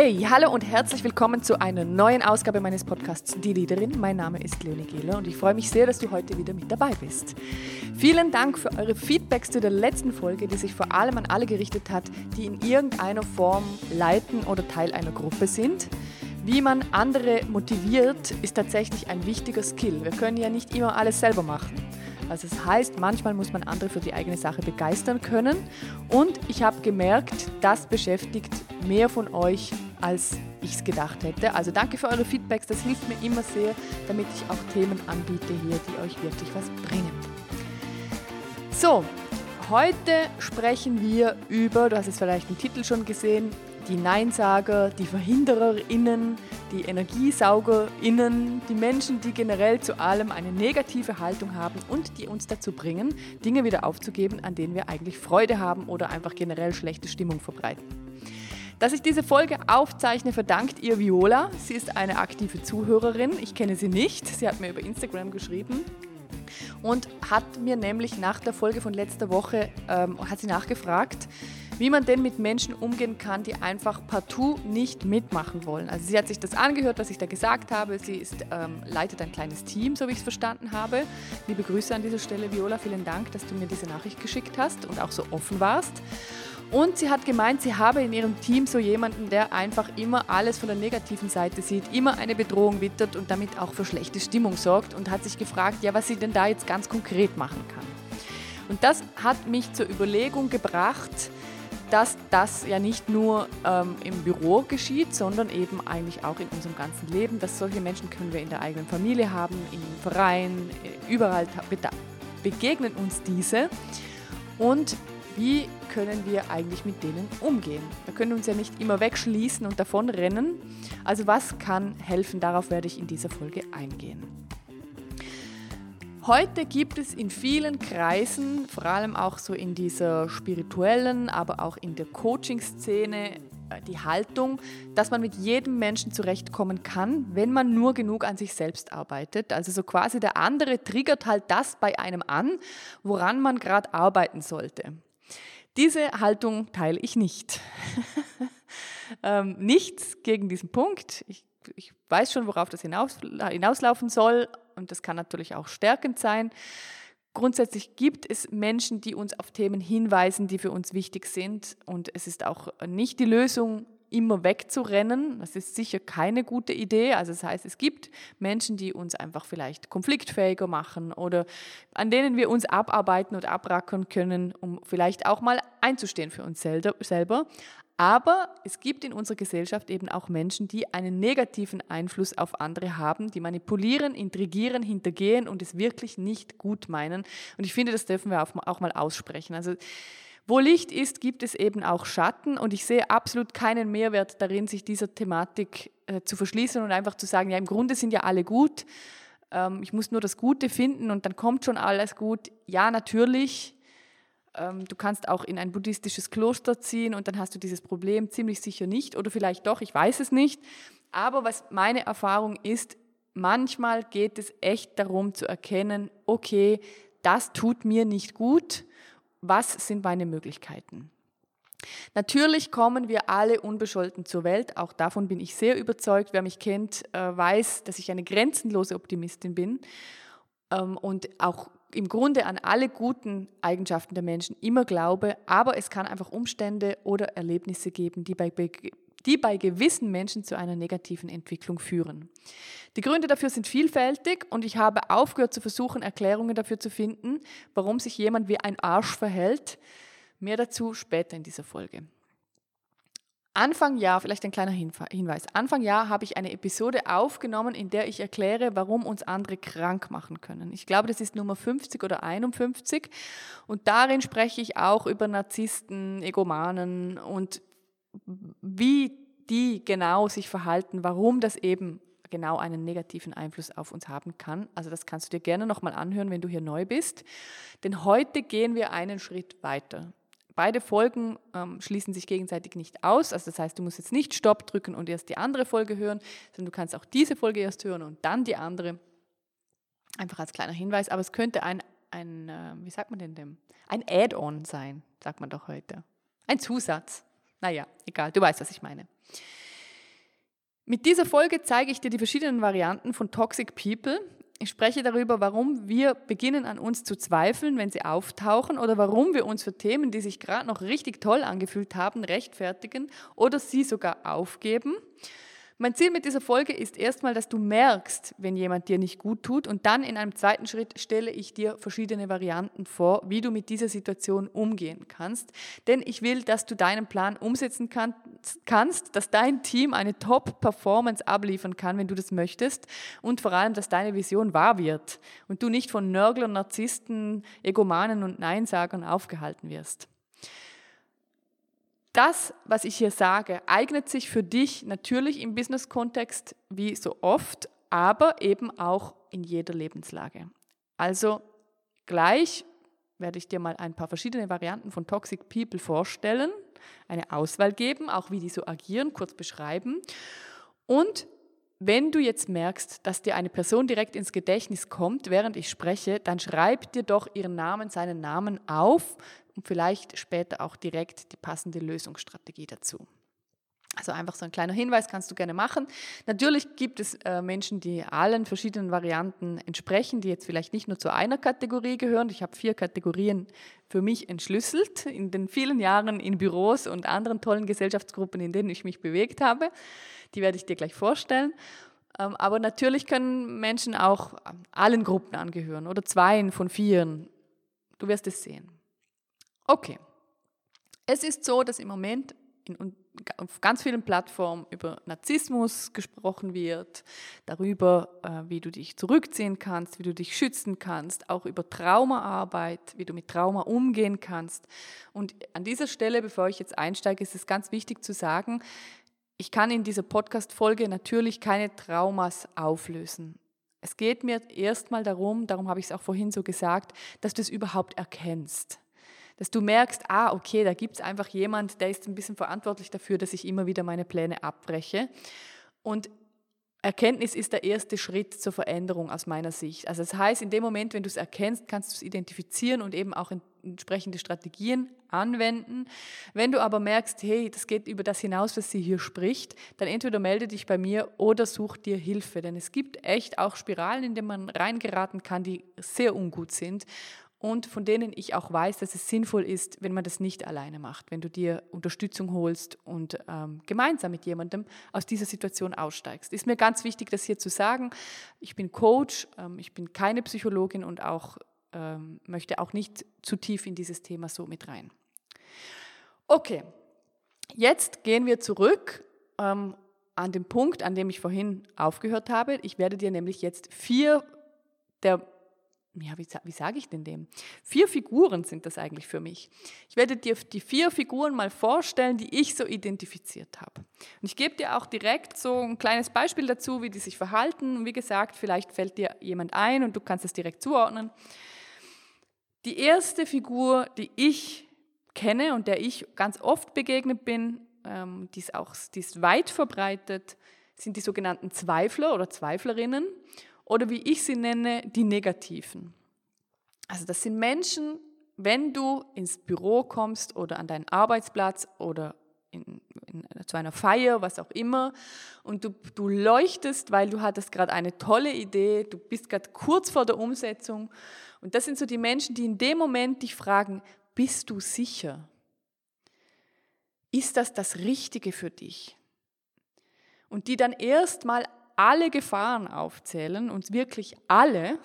Yay, hallo und herzlich willkommen zu einer neuen Ausgabe meines Podcasts Die Leaderin. Mein Name ist Leonie Gehler und ich freue mich sehr, dass du heute wieder mit dabei bist. Vielen Dank für eure Feedbacks zu der letzten Folge, die sich vor allem an alle gerichtet hat, die in irgendeiner Form leiten oder Teil einer Gruppe sind. Wie man andere motiviert, ist tatsächlich ein wichtiger Skill. Wir können ja nicht immer alles selber machen. Also das heißt, manchmal muss man andere für die eigene Sache begeistern können. Und ich habe gemerkt, das beschäftigt mehr von euch, als ich es gedacht hätte. Also danke für eure Feedbacks, das hilft mir immer sehr, damit ich auch Themen anbiete hier, die euch wirklich was bringen. So, heute sprechen wir über, du hast es vielleicht im Titel schon gesehen, die Neinsager, die VerhindererInnen, die EnergiesaugerInnen, die Menschen, die generell zu allem eine negative Haltung haben und die uns dazu bringen, Dinge wieder aufzugeben, an denen wir eigentlich Freude haben oder einfach generell schlechte Stimmung verbreiten. Dass ich diese Folge aufzeichne, verdankt ihr Viola. Sie ist eine aktive Zuhörerin. Ich kenne sie nicht. Sie hat mir über Instagram geschrieben und hat mir nämlich nach der Folge von letzter Woche ähm, hat sie nachgefragt, wie man denn mit Menschen umgehen kann, die einfach partout nicht mitmachen wollen. Also sie hat sich das angehört, was ich da gesagt habe. Sie ist, ähm, leitet ein kleines Team, so wie ich es verstanden habe. Liebe Grüße an dieser Stelle, Viola. Vielen Dank, dass du mir diese Nachricht geschickt hast und auch so offen warst. Und sie hat gemeint, sie habe in ihrem Team so jemanden, der einfach immer alles von der negativen Seite sieht, immer eine Bedrohung wittert und damit auch für schlechte Stimmung sorgt und hat sich gefragt, ja, was sie denn da jetzt ganz konkret machen kann. Und das hat mich zur Überlegung gebracht, dass das ja nicht nur ähm, im Büro geschieht, sondern eben eigentlich auch in unserem ganzen Leben. Dass solche Menschen können wir in der eigenen Familie haben, im Verein, äh, überall begegnen uns diese. Und wie können wir eigentlich mit denen umgehen? Wir können uns ja nicht immer wegschließen und davonrennen. Also was kann helfen? Darauf werde ich in dieser Folge eingehen. Heute gibt es in vielen Kreisen, vor allem auch so in dieser spirituellen, aber auch in der Coaching-Szene, äh, die Haltung, dass man mit jedem Menschen zurechtkommen kann, wenn man nur genug an sich selbst arbeitet. Also so quasi der andere triggert halt das bei einem an, woran man gerade arbeiten sollte. Diese Haltung teile ich nicht. ähm, nichts gegen diesen Punkt. Ich, ich weiß schon, worauf das hinaus, hinauslaufen soll, und das kann natürlich auch stärkend sein. Grundsätzlich gibt es Menschen, die uns auf Themen hinweisen, die für uns wichtig sind. Und es ist auch nicht die Lösung, immer wegzurennen. Das ist sicher keine gute Idee. Also das heißt, es gibt Menschen, die uns einfach vielleicht konfliktfähiger machen oder an denen wir uns abarbeiten und abrackern können, um vielleicht auch mal einzustehen für uns selber. Aber es gibt in unserer Gesellschaft eben auch Menschen, die einen negativen Einfluss auf andere haben, die manipulieren, intrigieren, hintergehen und es wirklich nicht gut meinen. Und ich finde, das dürfen wir auch mal aussprechen. Also wo Licht ist, gibt es eben auch Schatten und ich sehe absolut keinen Mehrwert darin, sich dieser Thematik äh, zu verschließen und einfach zu sagen, ja, im Grunde sind ja alle gut. Ähm, ich muss nur das Gute finden und dann kommt schon alles gut. Ja, natürlich ähm, du kannst auch in ein buddhistisches Kloster ziehen und dann hast du dieses Problem ziemlich sicher nicht oder vielleicht doch, ich weiß es nicht. Aber was meine Erfahrung ist, manchmal geht es echt darum zu erkennen, okay, das tut mir nicht gut, was sind meine Möglichkeiten? Natürlich kommen wir alle unbescholten zur Welt, auch davon bin ich sehr überzeugt. Wer mich kennt, äh, weiß, dass ich eine grenzenlose Optimistin bin ähm, und auch im Grunde an alle guten Eigenschaften der Menschen immer glaube, aber es kann einfach Umstände oder Erlebnisse geben, die bei, die bei gewissen Menschen zu einer negativen Entwicklung führen. Die Gründe dafür sind vielfältig und ich habe aufgehört zu versuchen, Erklärungen dafür zu finden, warum sich jemand wie ein Arsch verhält. Mehr dazu später in dieser Folge. Anfang Jahr, vielleicht ein kleiner Hinweis, Anfang Jahr habe ich eine Episode aufgenommen, in der ich erkläre, warum uns andere krank machen können. Ich glaube, das ist Nummer 50 oder 51 und darin spreche ich auch über Narzissten, Egomanen und wie die genau sich verhalten, warum das eben genau einen negativen Einfluss auf uns haben kann. Also das kannst du dir gerne nochmal anhören, wenn du hier neu bist. Denn heute gehen wir einen Schritt weiter. Beide Folgen ähm, schließen sich gegenseitig nicht aus. Also das heißt, du musst jetzt nicht Stopp drücken und erst die andere Folge hören, sondern du kannst auch diese Folge erst hören und dann die andere. Einfach als kleiner Hinweis. Aber es könnte ein, ein äh, wie sagt man denn dem? Ein Add-on sein, sagt man doch heute. Ein Zusatz. Naja, egal, du weißt, was ich meine. Mit dieser Folge zeige ich dir die verschiedenen Varianten von Toxic People. Ich spreche darüber, warum wir beginnen an uns zu zweifeln, wenn sie auftauchen oder warum wir uns für Themen, die sich gerade noch richtig toll angefühlt haben, rechtfertigen oder sie sogar aufgeben. Mein Ziel mit dieser Folge ist erstmal, dass du merkst, wenn jemand dir nicht gut tut und dann in einem zweiten Schritt stelle ich dir verschiedene Varianten vor, wie du mit dieser Situation umgehen kannst. Denn ich will, dass du deinen Plan umsetzen kannst, dass dein Team eine Top-Performance abliefern kann, wenn du das möchtest und vor allem, dass deine Vision wahr wird und du nicht von Nörglern, Narzissten, Egomanen und Neinsagern aufgehalten wirst. Das, was ich hier sage, eignet sich für dich natürlich im Business-Kontext wie so oft, aber eben auch in jeder Lebenslage. Also gleich werde ich dir mal ein paar verschiedene Varianten von Toxic People vorstellen, eine Auswahl geben, auch wie die so agieren, kurz beschreiben. Und wenn du jetzt merkst, dass dir eine Person direkt ins Gedächtnis kommt, während ich spreche, dann schreib dir doch ihren Namen, seinen Namen auf, und vielleicht später auch direkt die passende Lösungsstrategie dazu. Also einfach so ein kleiner Hinweis kannst du gerne machen. Natürlich gibt es äh, Menschen, die allen verschiedenen Varianten entsprechen, die jetzt vielleicht nicht nur zu einer Kategorie gehören. Ich habe vier Kategorien für mich entschlüsselt in den vielen Jahren in Büros und anderen tollen Gesellschaftsgruppen, in denen ich mich bewegt habe. Die werde ich dir gleich vorstellen. Ähm, aber natürlich können Menschen auch allen Gruppen angehören oder zweien von vieren. Du wirst es sehen. Okay. Es ist so, dass im Moment in, auf ganz vielen Plattformen über Narzissmus gesprochen wird, darüber, äh, wie du dich zurückziehen kannst, wie du dich schützen kannst, auch über Traumaarbeit, wie du mit Trauma umgehen kannst. Und an dieser Stelle, bevor ich jetzt einsteige, ist es ganz wichtig zu sagen, ich kann in dieser Podcast-Folge natürlich keine Traumas auflösen. Es geht mir erstmal darum, darum habe ich es auch vorhin so gesagt, dass du es überhaupt erkennst dass du merkst, ah, okay, da gibt es einfach jemand, der ist ein bisschen verantwortlich dafür, dass ich immer wieder meine Pläne abbreche. Und Erkenntnis ist der erste Schritt zur Veränderung aus meiner Sicht. Also das heißt, in dem Moment, wenn du es erkennst, kannst du es identifizieren und eben auch entsprechende Strategien anwenden. Wenn du aber merkst, hey, das geht über das hinaus, was sie hier spricht, dann entweder melde dich bei mir oder such dir Hilfe. Denn es gibt echt auch Spiralen, in denen man reingeraten kann, die sehr ungut sind und von denen ich auch weiß, dass es sinnvoll ist, wenn man das nicht alleine macht, wenn du dir Unterstützung holst und ähm, gemeinsam mit jemandem aus dieser Situation aussteigst. Ist mir ganz wichtig, das hier zu sagen. Ich bin Coach, ähm, ich bin keine Psychologin und auch ähm, möchte auch nicht zu tief in dieses Thema so mit rein. Okay, jetzt gehen wir zurück ähm, an den Punkt, an dem ich vorhin aufgehört habe. Ich werde dir nämlich jetzt vier der ja, wie, wie sage ich denn dem? Vier Figuren sind das eigentlich für mich. Ich werde dir die vier Figuren mal vorstellen, die ich so identifiziert habe. Und ich gebe dir auch direkt so ein kleines Beispiel dazu, wie die sich verhalten. Und wie gesagt, vielleicht fällt dir jemand ein und du kannst es direkt zuordnen. Die erste Figur, die ich kenne und der ich ganz oft begegnet bin, ähm, die, ist auch, die ist weit verbreitet, sind die sogenannten Zweifler oder Zweiflerinnen oder wie ich sie nenne, die Negativen. Also das sind Menschen, wenn du ins Büro kommst oder an deinen Arbeitsplatz oder in, in, zu einer Feier, was auch immer, und du, du leuchtest, weil du hattest gerade eine tolle Idee, du bist gerade kurz vor der Umsetzung. Und das sind so die Menschen, die in dem Moment dich fragen, bist du sicher? Ist das das Richtige für dich? Und die dann erstmal alle Gefahren aufzählen, und wirklich alle,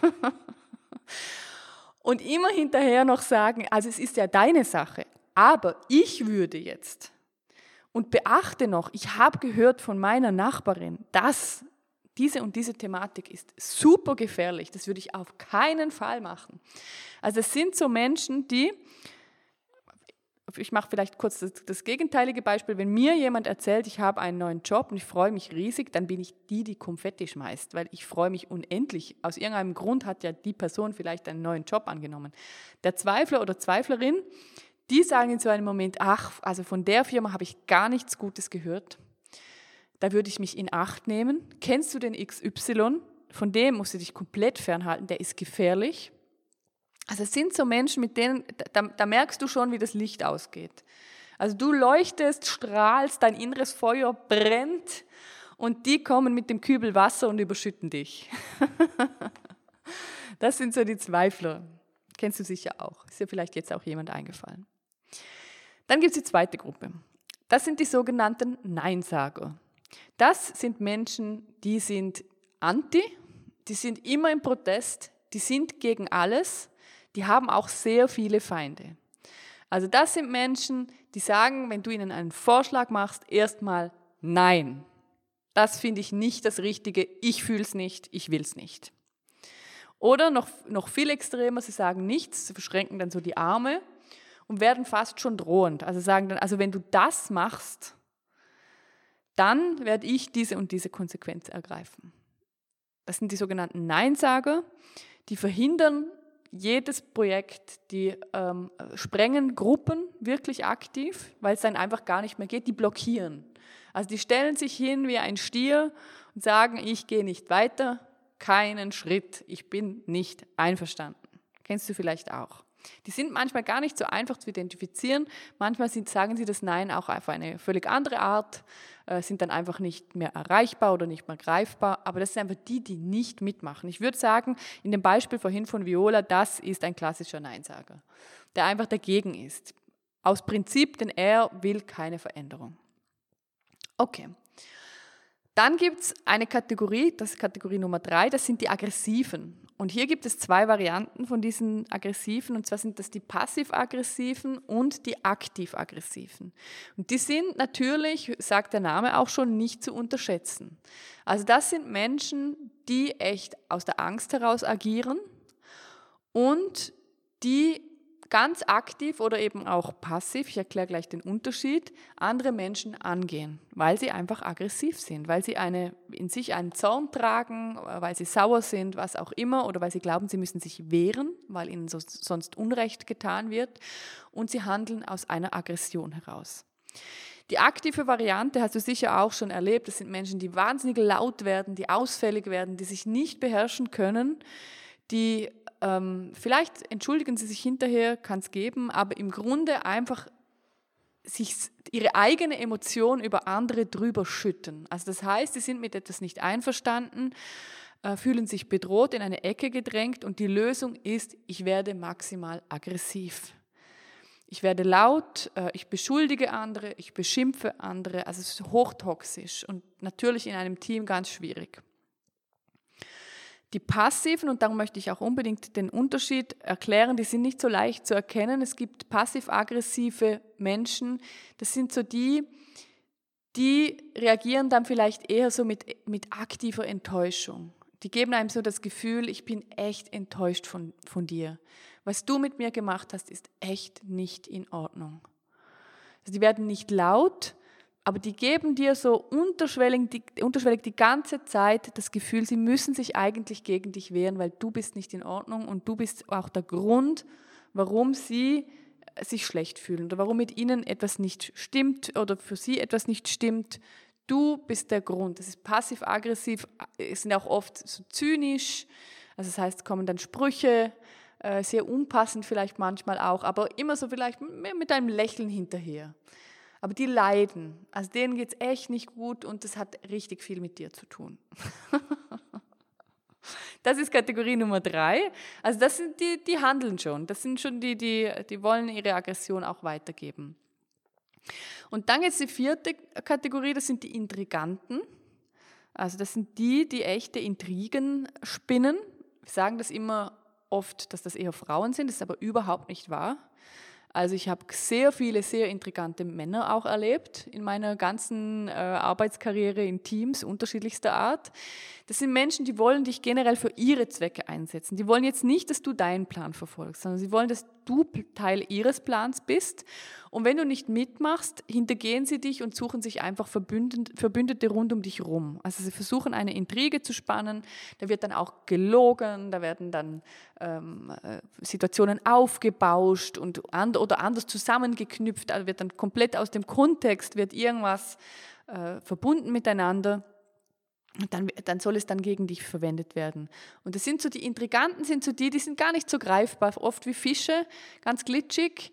und immer hinterher noch sagen, also es ist ja deine Sache, aber ich würde jetzt. Und beachte noch, ich habe gehört von meiner Nachbarin, dass diese und diese Thematik ist super gefährlich. Das würde ich auf keinen Fall machen. Also es sind so Menschen, die ich mache vielleicht kurz das, das, gegenteilige Beispiel. Wenn mir jemand erzählt, ich habe einen neuen Job und ich freue mich riesig, dann bin ich die, die Konfetti schmeißt, weil ich freue mich unendlich. Aus irgendeinem Grund hat ja die Person vielleicht einen neuen Job angenommen. Der Zweifler oder Zweiflerin, die sagen in so einem Moment, ach, also von der Firma habe ich gar nichts Gutes gehört. Da würde ich mich in Acht nehmen. Kennst du den XY? Von dem musst du dich komplett fernhalten, der ist gefährlich. Also es sind so Menschen, mit denen, da, da merkst du schon, wie das Licht ausgeht. Also du leuchtest, strahlst, dein inneres Feuer brennt und die kommen mit dem Kübel Wasser und überschütten dich. das sind so die Zweifler. Kennst du sicher auch. Ist dir vielleicht jetzt auch jemand eingefallen. Dann gibt es die zweite Gruppe. Das sind die sogenannten Neinsager. Das sind Menschen, die sind anti, die sind immer im Protest, die sind gegen alles, die haben auch sehr viele Feinde. Also das sind Menschen, die sagen, wenn du ihnen einen Vorschlag machst, erstmal nein. Das finde ich nicht das Richtige, ich fühle es nicht, ich will es nicht. Oder noch, noch viel extremer, sie sagen nichts, sie verschränken dann so die Arme und werden fast schon drohend. Also sagen dann, also wenn du das machst, dann werde ich diese und diese Konsequenz ergreifen. Das sind die sogenannten Neinsager, die verhindern jedes Projekt, die ähm, sprengen Gruppen wirklich aktiv, weil es dann einfach gar nicht mehr geht, die blockieren. Also die stellen sich hin wie ein Stier und sagen, ich gehe nicht weiter, keinen Schritt, ich bin nicht einverstanden. Kennst du vielleicht auch. Die sind manchmal gar nicht so einfach zu identifizieren. Manchmal sind, sagen sie das Nein auch auf eine völlig andere Art, äh, sind dann einfach nicht mehr erreichbar oder nicht mehr greifbar. Aber das sind einfach die, die nicht mitmachen. Ich würde sagen, in dem Beispiel vorhin von Viola, das ist ein klassischer Neinsager, der einfach dagegen ist. Aus Prinzip, denn er will keine Veränderung. Okay, dann gibt es eine Kategorie, das ist Kategorie Nummer drei, das sind die Aggressiven. Und hier gibt es zwei Varianten von diesen Aggressiven, und zwar sind das die passiv-aggressiven und die aktiv-aggressiven. Und die sind natürlich, sagt der Name auch schon, nicht zu unterschätzen. Also das sind Menschen, die echt aus der Angst heraus agieren und die ganz aktiv oder eben auch passiv, ich erkläre gleich den Unterschied, andere Menschen angehen, weil sie einfach aggressiv sind, weil sie eine, in sich einen Zorn tragen, weil sie sauer sind, was auch immer, oder weil sie glauben, sie müssen sich wehren, weil ihnen so, sonst Unrecht getan wird, und sie handeln aus einer Aggression heraus. Die aktive Variante hast du sicher auch schon erlebt. Das sind Menschen, die wahnsinnig laut werden, die ausfällig werden, die sich nicht beherrschen können, die ähm, vielleicht entschuldigen sie sich hinterher, kann es geben, aber im Grunde einfach sich ihre eigene Emotion über andere drüber schütten. Also das heißt, sie sind mit etwas nicht einverstanden, äh, fühlen sich bedroht, in eine Ecke gedrängt und die Lösung ist, ich werde maximal aggressiv. Ich werde laut, äh, ich beschuldige andere, ich beschimpfe andere, also es ist hochtoxisch und natürlich in einem Team ganz schwierig. Die passiven, und darum möchte ich auch unbedingt den Unterschied erklären, die sind nicht so leicht zu erkennen. Es gibt passiv-aggressive Menschen, das sind so die, die reagieren dann vielleicht eher so mit, mit aktiver Enttäuschung. Die geben einem so das Gefühl, ich bin echt enttäuscht von, von dir. Was du mit mir gemacht hast, ist echt nicht in Ordnung. Also die werden nicht laut, aber die geben dir so unterschwellig die, unterschwellig die ganze Zeit das Gefühl, sie müssen sich eigentlich gegen dich wehren, weil du bist nicht in Ordnung und du bist auch der Grund, warum sie äh, sich schlecht fühlen oder warum mit ihnen etwas nicht stimmt oder für sie etwas nicht stimmt. Du bist der Grund. Das ist passiv-aggressiv, äh, sind auch oft so zynisch. Also das heißt, kommen dann Sprüche, äh, sehr unpassend vielleicht manchmal auch, aber immer so vielleicht mit einem Lächeln hinterher. Aber die leiden. Also denen geht es echt nicht gut und das hat richtig viel mit dir zu tun. das ist Kategorie Nummer drei. Also das sind die, die handeln schon. Das sind schon die, die, die wollen ihre Aggression auch weitergeben. Und dann jetzt die vierte Kategorie, das sind die Intriganten. Also das sind die, die echte Intrigen spinnen. Wir sagen das immer oft, dass das eher Frauen sind, das ist aber überhaupt nicht wahr. Also ich habe sehr viele, sehr intrigante Männer auch erlebt in meiner ganzen äh, Arbeitskarriere in Teams unterschiedlichster Art. Das sind Menschen, die wollen dich generell für ihre Zwecke einsetzen. Die wollen jetzt nicht, dass du deinen Plan verfolgst, sondern sie wollen, dass du Teil ihres Plans bist. Und wenn du nicht mitmachst, hintergehen sie dich und suchen sich einfach Verbündete rund um dich rum. Also sie versuchen eine Intrige zu spannen. Da wird dann auch gelogen, da werden dann ähm, äh, Situationen aufgebauscht und and oder anders zusammengeknüpft. Also wird dann komplett aus dem Kontext wird irgendwas äh, verbunden miteinander dann, dann soll es dann gegen dich verwendet werden. Und das sind so die Intriganten, sind so die, die sind gar nicht so greifbar, oft wie Fische, ganz glitschig.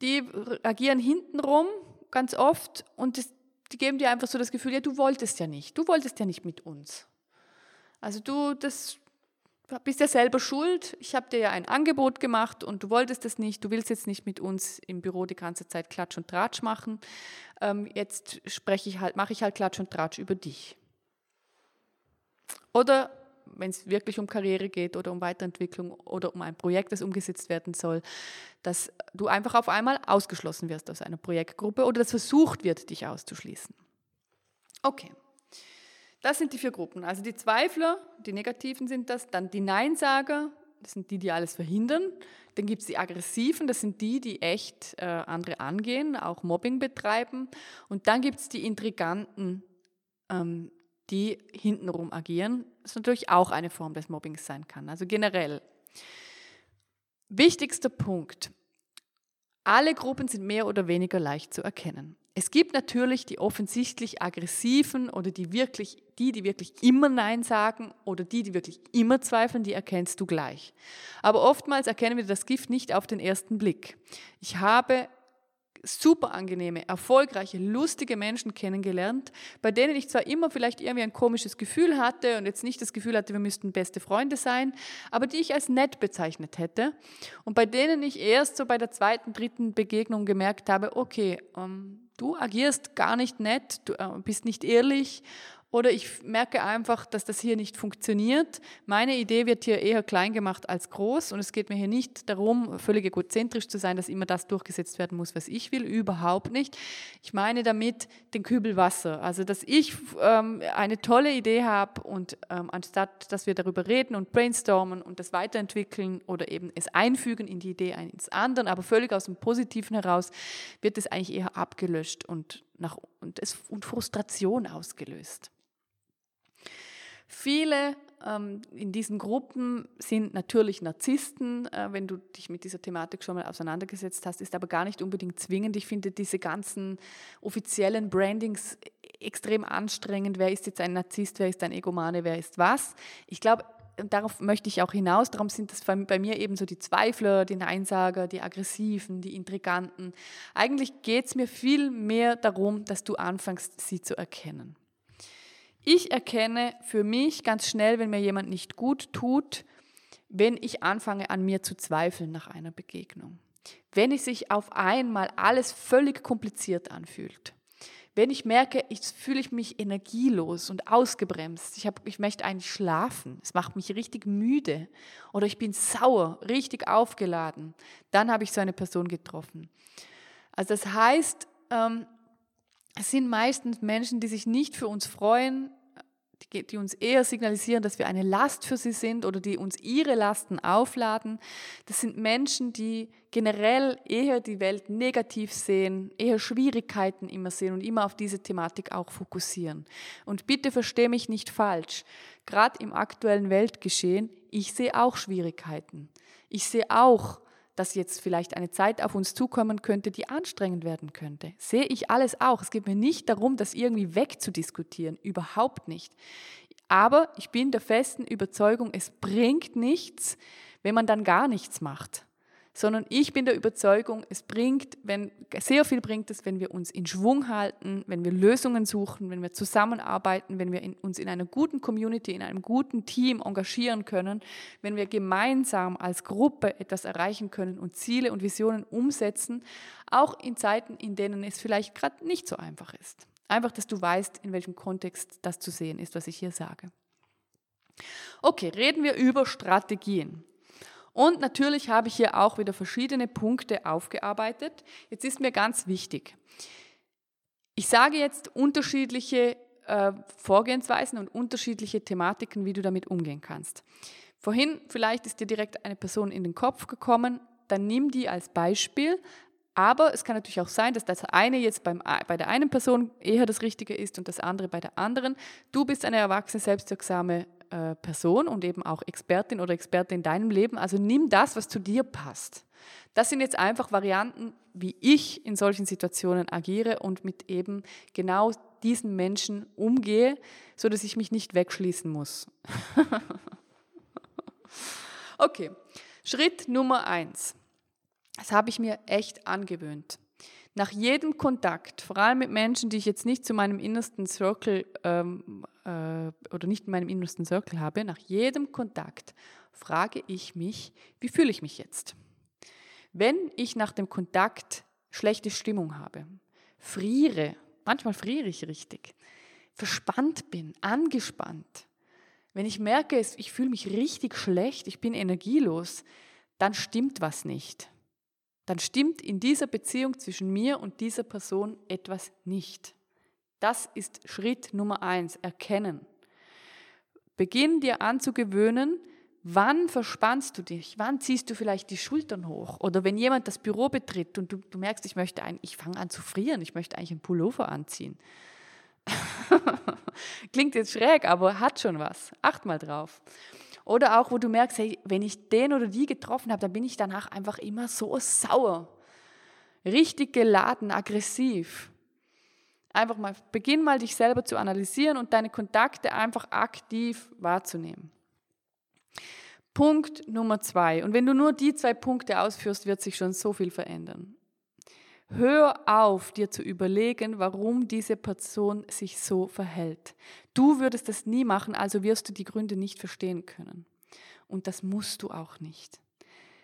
Die agieren hintenrum ganz oft und das, die geben dir einfach so das Gefühl, ja, du wolltest ja nicht, du wolltest ja nicht mit uns. Also du, das bist ja selber schuld. Ich habe dir ja ein Angebot gemacht und du wolltest es nicht. Du willst jetzt nicht mit uns im Büro die ganze Zeit Klatsch und Tratsch machen. Ähm, jetzt spreche ich halt, mache ich halt Klatsch und Tratsch über dich. Oder wenn es wirklich um Karriere geht oder um Weiterentwicklung oder um ein Projekt, das umgesetzt werden soll, dass du einfach auf einmal ausgeschlossen wirst aus einer Projektgruppe oder dass versucht wird, dich auszuschließen. Okay. Das sind die vier Gruppen. Also die Zweifler, die Negativen sind das, dann die Neinsager, das sind die, die alles verhindern. Dann gibt es die Aggressiven, das sind die, die echt äh, andere angehen, auch Mobbing betreiben. Und dann gibt es die Intriganten, ähm, die hintenrum agieren, was natürlich auch eine Form des Mobbings sein kann. Also generell. Wichtigster Punkt. Alle Gruppen sind mehr oder weniger leicht zu erkennen. Es gibt natürlich die offensichtlich aggressiven oder die wirklich, die, die wirklich immer Nein sagen oder die, die wirklich immer zweifeln, die erkennst du gleich. Aber oftmals erkennen wir das Gift nicht auf den ersten Blick. Ich habe super angenehme, erfolgreiche, lustige Menschen kennengelernt, bei denen ich zwar immer vielleicht irgendwie ein komisches Gefühl hatte und jetzt nicht das Gefühl hatte, wir müssten beste Freunde sein, aber die ich als nett bezeichnet hätte und bei denen ich erst so bei der zweiten, dritten Begegnung gemerkt habe, okay, ähm, du agierst gar nicht nett, du äh, bist nicht ehrlich oder ich merke einfach, dass das hier nicht funktioniert. Meine Idee wird hier eher klein gemacht als groß. Und es geht mir hier nicht darum, völlig egozentrisch zu sein, dass immer das durchgesetzt werden muss, was ich will. Überhaupt nicht. Ich meine damit den Kübel Wasser. Also, dass ich ähm, eine tolle Idee habe und ähm, anstatt, dass wir darüber reden und brainstormen und das weiterentwickeln oder eben es einfügen in die Idee eines anderen, aber völlig aus dem Positiven heraus, wird es eigentlich eher abgelöscht und, nach, und, es, und Frustration ausgelöst. Viele ähm, in diesen Gruppen sind natürlich Narzissten, äh, wenn du dich mit dieser Thematik schon mal auseinandergesetzt hast, ist aber gar nicht unbedingt zwingend. Ich finde diese ganzen offiziellen Brandings extrem anstrengend. Wer ist jetzt ein Narzisst, wer ist ein Egomane, wer ist was? Ich glaube, darauf möchte ich auch hinaus. Darum sind das bei mir eben so die Zweifler, die Neinsager, die Aggressiven, die Intriganten. Eigentlich geht es mir viel mehr darum, dass du anfängst, sie zu erkennen. Ich erkenne für mich ganz schnell, wenn mir jemand nicht gut tut, wenn ich anfange an mir zu zweifeln nach einer Begegnung. Wenn es sich auf einmal alles völlig kompliziert anfühlt. Wenn ich merke, ich fühle ich mich energielos und ausgebremst. Ich, hab, ich möchte eigentlich schlafen. Es macht mich richtig müde. Oder ich bin sauer, richtig aufgeladen. Dann habe ich so eine Person getroffen. Also das heißt, ähm, es sind meistens Menschen, die sich nicht für uns freuen, die, die, uns eher signalisieren, dass wir eine Last für sie sind oder die uns ihre Lasten aufladen. Das sind Menschen, die generell eher die Welt negativ sehen, eher Schwierigkeiten immer sehen und immer auf diese Thematik auch fokussieren. Und bitte verstehe mich nicht falsch. Gerade im aktuellen Weltgeschehen, ich sehe auch Schwierigkeiten. Ich sehe auch dass jetzt vielleicht eine Zeit auf uns zukommen könnte, die anstrengend werden könnte. Sehe ich alles auch. Es geht mir nicht darum, das irgendwie wegzudiskutieren, überhaupt nicht. Aber ich bin der festen Überzeugung, es bringt nichts, wenn man dann gar nichts macht sondern ich bin der Überzeugung, es bringt, wenn, sehr viel bringt es, wenn wir uns in Schwung halten, wenn wir Lösungen suchen, wenn wir zusammenarbeiten, wenn wir in, uns in einer guten Community, in einem guten Team engagieren können, wenn wir gemeinsam als Gruppe etwas erreichen können und Ziele und Visionen umsetzen, auch in Zeiten, in denen es vielleicht gerade nicht so einfach ist. Einfach, dass du weißt, in welchem Kontext das zu sehen ist, was ich hier sage. Okay, reden wir über Strategien. Und natürlich habe ich hier auch wieder verschiedene Punkte aufgearbeitet. Jetzt ist mir ganz wichtig, ich sage jetzt unterschiedliche äh, Vorgehensweisen und unterschiedliche Thematiken, wie du damit umgehen kannst. Vorhin vielleicht ist dir direkt eine Person in den Kopf gekommen, dann nimm die als Beispiel. Aber es kann natürlich auch sein, dass das eine jetzt beim, bei der einen Person eher das Richtige ist und das andere bei der anderen. Du bist eine erwachsene, selbstwirksame äh, Person und eben auch Expertin oder Experte in deinem Leben. Also nimm das, was zu dir passt. Das sind jetzt einfach Varianten, wie ich in solchen Situationen agiere und mit eben genau diesen Menschen umgehe, so dass ich mich nicht wegschließen muss. okay, Schritt Nummer eins. Das habe ich mir echt angewöhnt. Nach jedem Kontakt, vor allem mit Menschen, die ich jetzt nicht zu meinem innersten Circle ähm, äh, oder nicht in meinem innersten Circle habe, nach jedem Kontakt frage ich mich, wie fühle ich mich jetzt? Wenn ich nach dem Kontakt schlechte Stimmung habe, friere, manchmal friere ich richtig, verspannt bin, angespannt, wenn ich merke, ich fühle mich richtig schlecht, ich bin energielos, dann stimmt was nicht. Dann stimmt in dieser Beziehung zwischen mir und dieser Person etwas nicht. Das ist Schritt Nummer eins, erkennen. Beginn dir anzugewöhnen, wann verspannst du dich, wann ziehst du vielleicht die Schultern hoch. Oder wenn jemand das Büro betritt und du, du merkst, ich möchte ein, ich fange an zu frieren, ich möchte eigentlich einen Pullover anziehen. Klingt jetzt schräg, aber hat schon was. Acht mal drauf. Oder auch, wo du merkst, hey, wenn ich den oder die getroffen habe, dann bin ich danach einfach immer so sauer. Richtig geladen, aggressiv. Einfach mal, beginn mal dich selber zu analysieren und deine Kontakte einfach aktiv wahrzunehmen. Punkt Nummer zwei. Und wenn du nur die zwei Punkte ausführst, wird sich schon so viel verändern. Hör auf, dir zu überlegen, warum diese Person sich so verhält. Du würdest das nie machen, also wirst du die Gründe nicht verstehen können. Und das musst du auch nicht.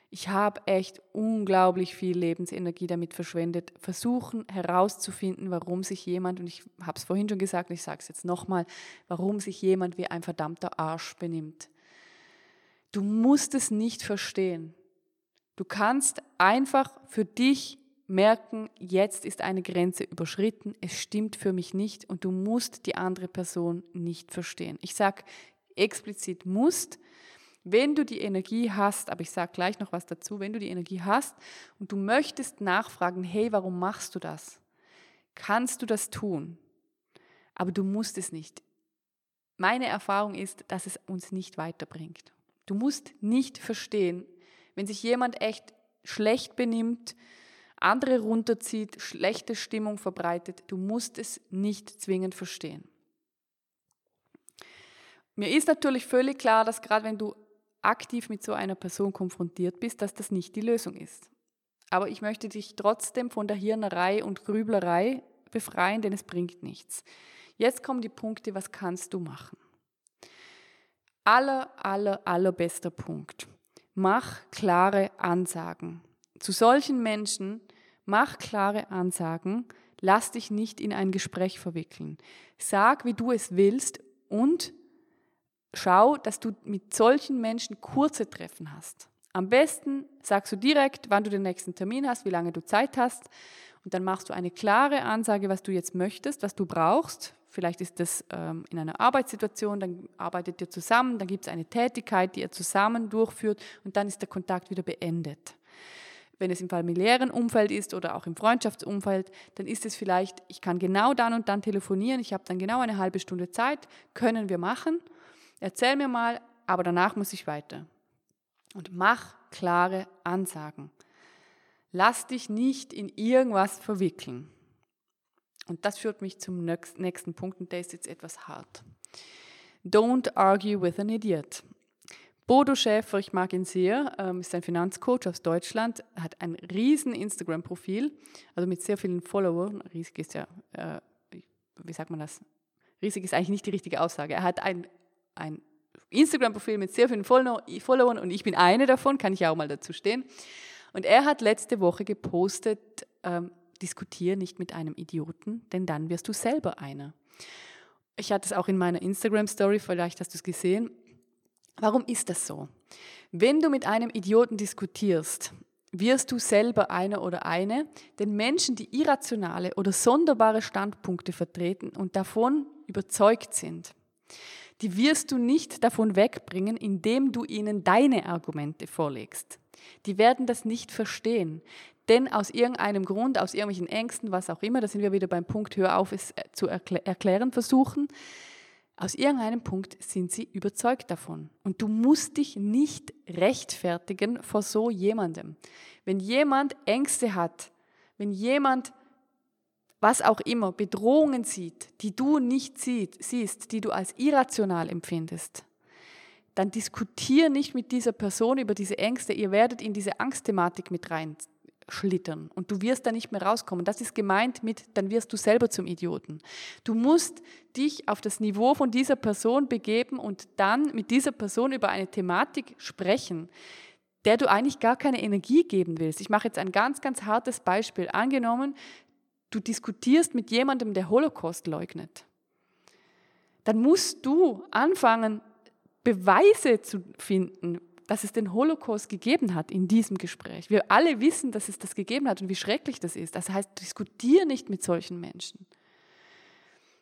Ich habe echt unglaublich viel Lebensenergie damit verschwendet, versuchen herauszufinden, warum sich jemand, und ich habe es vorhin schon gesagt ich sage es jetzt nochmal, warum sich jemand wie ein verdammter Arsch benimmt. Du musst es nicht verstehen. Du kannst einfach für dich merken, jetzt ist eine Grenze überschritten, es stimmt für mich nicht und du musst die andere Person nicht verstehen. Ich sage explizit musst, wenn du die Energie hast, aber ich sage gleich noch was dazu, wenn du die Energie hast und du möchtest nachfragen, hey, warum machst du das? Kannst du das tun? Aber du musst es nicht. Meine Erfahrung ist, dass es uns nicht weiterbringt. Du musst nicht verstehen, wenn sich jemand echt schlecht benimmt, andere runterzieht, schlechte Stimmung verbreitet. Du musst es nicht zwingend verstehen. Mir ist natürlich völlig klar, dass gerade wenn du aktiv mit so einer Person konfrontiert bist, dass das nicht die Lösung ist. Aber ich möchte dich trotzdem von der Hirnerei und Grüblerei befreien, denn es bringt nichts. Jetzt kommen die Punkte, was kannst du machen? Aller, aller, allerbester Punkt. Mach klare Ansagen. Zu solchen Menschen mach klare Ansagen, lass dich nicht in ein Gespräch verwickeln. Sag, wie du es willst und schau, dass du mit solchen Menschen kurze Treffen hast. Am besten sagst du direkt, wann du den nächsten Termin hast, wie lange du Zeit hast und dann machst du eine klare Ansage, was du jetzt möchtest, was du brauchst. Vielleicht ist das ähm, in einer Arbeitssituation, dann arbeitet ihr zusammen, dann gibt es eine Tätigkeit, die ihr zusammen durchführt und dann ist der Kontakt wieder beendet. Wenn es im familiären Umfeld ist oder auch im Freundschaftsumfeld, dann ist es vielleicht, ich kann genau dann und dann telefonieren, ich habe dann genau eine halbe Stunde Zeit, können wir machen. Erzähl mir mal, aber danach muss ich weiter. Und mach klare Ansagen. Lass dich nicht in irgendwas verwickeln. Und das führt mich zum nächsten Punkt und der ist jetzt etwas hart. Don't argue with an idiot. Bodo Schäfer, ich mag ihn sehr, ähm, ist ein Finanzcoach aus Deutschland, hat ein riesen Instagram-Profil, also mit sehr vielen Followern. Riesig ist ja, äh, wie sagt man das? Riesig ist eigentlich nicht die richtige Aussage. Er hat ein, ein Instagram-Profil mit sehr vielen Followern und ich bin eine davon, kann ich ja auch mal dazu stehen. Und er hat letzte Woche gepostet, ähm, diskutiere nicht mit einem Idioten, denn dann wirst du selber einer. Ich hatte es auch in meiner Instagram-Story, vielleicht hast du es gesehen. Warum ist das so? Wenn du mit einem Idioten diskutierst, wirst du selber einer oder eine, denn Menschen, die irrationale oder sonderbare Standpunkte vertreten und davon überzeugt sind, die wirst du nicht davon wegbringen, indem du ihnen deine Argumente vorlegst. Die werden das nicht verstehen. Denn aus irgendeinem Grund, aus irgendwelchen Ängsten, was auch immer, da sind wir wieder beim Punkt, hör auf, es äh, zu erklären versuchen, aus irgendeinem Punkt sind sie überzeugt davon. Und du musst dich nicht rechtfertigen vor so jemandem. Wenn jemand Ängste hat, wenn jemand was auch immer, Bedrohungen sieht, die du nicht siehst, die du als irrational empfindest, dann diskutier nicht mit dieser Person über diese Ängste. Ihr werdet in diese Angstthematik mit rein schlittern und du wirst da nicht mehr rauskommen. Das ist gemeint mit, dann wirst du selber zum Idioten. Du musst dich auf das Niveau von dieser Person begeben und dann mit dieser Person über eine Thematik sprechen, der du eigentlich gar keine Energie geben willst. Ich mache jetzt ein ganz, ganz hartes Beispiel. Angenommen, du diskutierst mit jemandem, der Holocaust leugnet. Dann musst du anfangen, Beweise zu finden, dass es den Holocaust gegeben hat in diesem Gespräch. Wir alle wissen, dass es das gegeben hat und wie schrecklich das ist. Das heißt, diskutiere nicht mit solchen Menschen.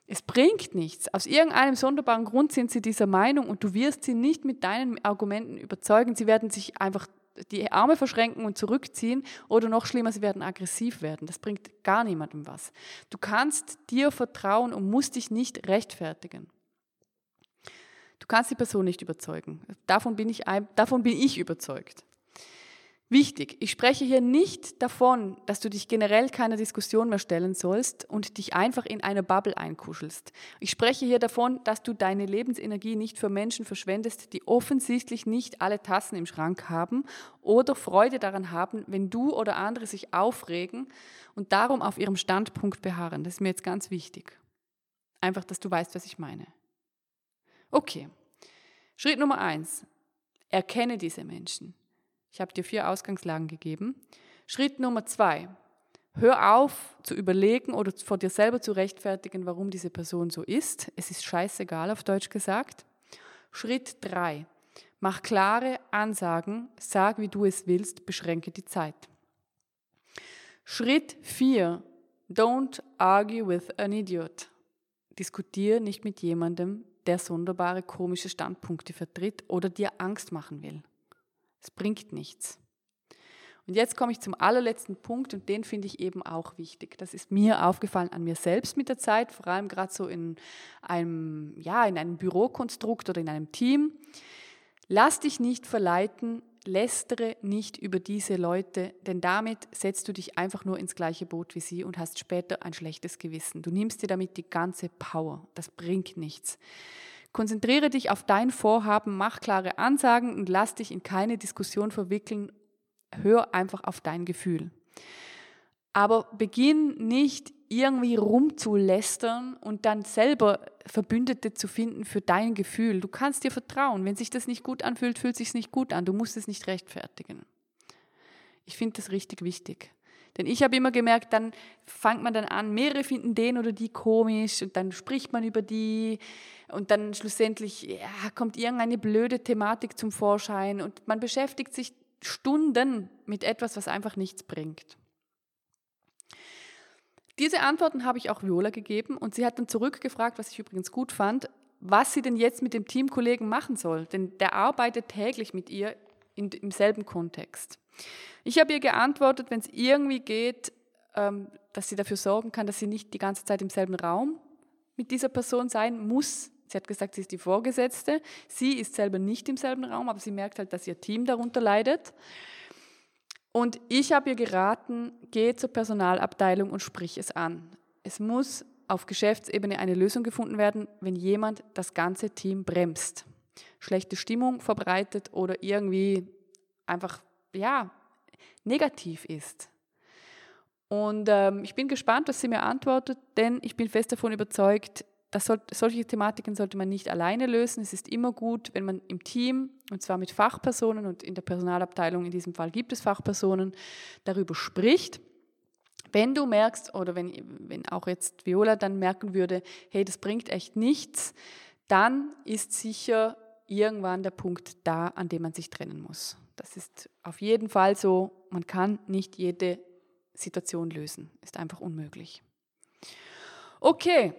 Es bringt nichts. Aus irgendeinem sonderbaren Grund sind sie dieser Meinung und du wirst sie nicht mit deinen Argumenten überzeugen. Sie werden sich einfach die Arme verschränken und zurückziehen oder noch schlimmer, sie werden aggressiv werden. Das bringt gar niemandem was. Du kannst dir vertrauen und musst dich nicht rechtfertigen. Du kannst die Person nicht überzeugen. Davon bin ich, davon bin ich überzeugt. Wichtig, ich spreche hier nicht davon, dass du dich generell keiner Diskussion mehr stellen sollst und dich einfach in einer Bubble einkuschelst. Ich spreche hier davon, dass du deine Lebensenergie nicht für Menschen verschwendest, die offensichtlich nicht alle Tassen im Schrank haben oder Freude daran haben, wenn du oder andere sich aufregen und darum auf ihrem Standpunkt beharren. Das ist mir jetzt ganz wichtig. Einfach, dass du weißt, was ich meine. Okay. Schritt Nummer eins. Erkenne diese Menschen. Ich habe dir vier Ausgangslagen gegeben. Schritt Nummer zwei. Hör auf zu überlegen oder vor dir selber zu rechtfertigen, warum diese Person so ist. Es ist scheißegal, auf Deutsch gesagt. Schritt drei. Mach klare Ansagen, sag, wie du es willst, beschränke die Zeit. Schritt vier. Don't argue with an idiot. Diskutiere nicht mit jemandem, der sonderbare, komische Standpunkte vertritt oder dir Angst machen will. Es bringt nichts. Und jetzt komme ich zum allerletzten Punkt und den finde ich eben auch wichtig. Das ist mir aufgefallen an mir selbst mit der Zeit, vor allem gerade so in einem, ja, in einem Bürokonstrukt oder in einem Team. Lass dich nicht verleiten, lästere nicht über diese Leute, denn damit setzt du dich einfach nur ins gleiche Boot wie sie und hast später ein schlechtes Gewissen. Du nimmst dir damit die ganze Power. Das bringt nichts. Konzentriere dich auf dein Vorhaben, mach klare Ansagen und lass dich in keine Diskussion verwickeln. Hör einfach auf dein Gefühl. Aber beginn nicht irgendwie rumzulästern und dann selber Verbündete zu finden für dein Gefühl. Du kannst dir vertrauen. Wenn sich das nicht gut anfühlt, fühlt sich nicht gut an. Du musst es nicht rechtfertigen. Ich finde das richtig wichtig. Denn ich habe immer gemerkt, dann fängt man dann an, mehrere finden den oder die komisch und dann spricht man über die und dann schlussendlich ja, kommt irgendeine blöde Thematik zum Vorschein und man beschäftigt sich Stunden mit etwas, was einfach nichts bringt. Diese Antworten habe ich auch Viola gegeben und sie hat dann zurückgefragt, was ich übrigens gut fand, was sie denn jetzt mit dem Teamkollegen machen soll, denn der arbeitet täglich mit ihr in, im selben Kontext. Ich habe ihr geantwortet, wenn es irgendwie geht, ähm, dass sie dafür sorgen kann, dass sie nicht die ganze Zeit im selben Raum mit dieser Person sein muss. Sie hat gesagt, sie ist die Vorgesetzte. Sie ist selber nicht im selben Raum, aber sie merkt halt, dass ihr Team darunter leidet. Und ich habe ihr geraten, geh zur Personalabteilung und sprich es an. Es muss auf Geschäftsebene eine Lösung gefunden werden, wenn jemand das ganze Team bremst, schlechte Stimmung verbreitet oder irgendwie einfach ja negativ ist. Und ähm, ich bin gespannt, was sie mir antwortet, denn ich bin fest davon überzeugt, dass soll, solche Thematiken sollte man nicht alleine lösen. Es ist immer gut, wenn man im Team, und zwar mit Fachpersonen und in der Personalabteilung in diesem Fall gibt es Fachpersonen, darüber spricht. Wenn du merkst, oder wenn, wenn auch jetzt Viola dann merken würde, hey, das bringt echt nichts, dann ist sicher irgendwann der Punkt da, an dem man sich trennen muss. Das ist auf jeden Fall so. Man kann nicht jede Situation lösen. Ist einfach unmöglich. Okay,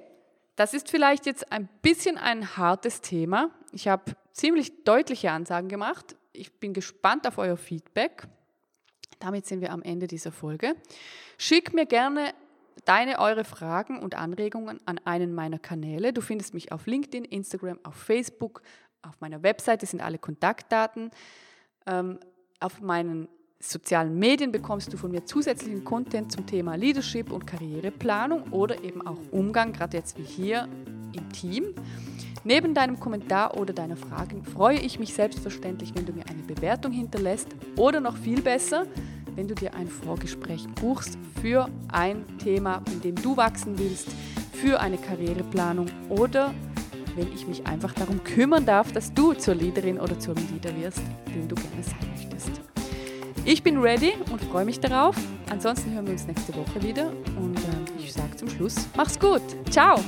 das ist vielleicht jetzt ein bisschen ein hartes Thema. Ich habe ziemlich deutliche Ansagen gemacht. Ich bin gespannt auf euer Feedback. Damit sind wir am Ende dieser Folge. Schick mir gerne deine, eure Fragen und Anregungen an einen meiner Kanäle. Du findest mich auf LinkedIn, Instagram, auf Facebook, auf meiner Webseite sind alle Kontaktdaten. Ähm, auf meinen sozialen Medien bekommst du von mir zusätzlichen Content zum Thema Leadership und Karriereplanung oder eben auch Umgang, gerade jetzt wie hier im Team. Neben deinem Kommentar oder deiner Fragen freue ich mich selbstverständlich, wenn du mir eine Bewertung hinterlässt oder noch viel besser, wenn du dir ein Vorgespräch buchst für ein Thema, in dem du wachsen willst, für eine Karriereplanung oder wenn ich mich einfach darum kümmern darf, dass du zur Leaderin oder zum Leader wirst, den du gerne sein möchtest. Ich bin ready und freue mich darauf. Ansonsten hören wir uns nächste Woche wieder und äh, ich sage zum Schluss, mach's gut. Ciao!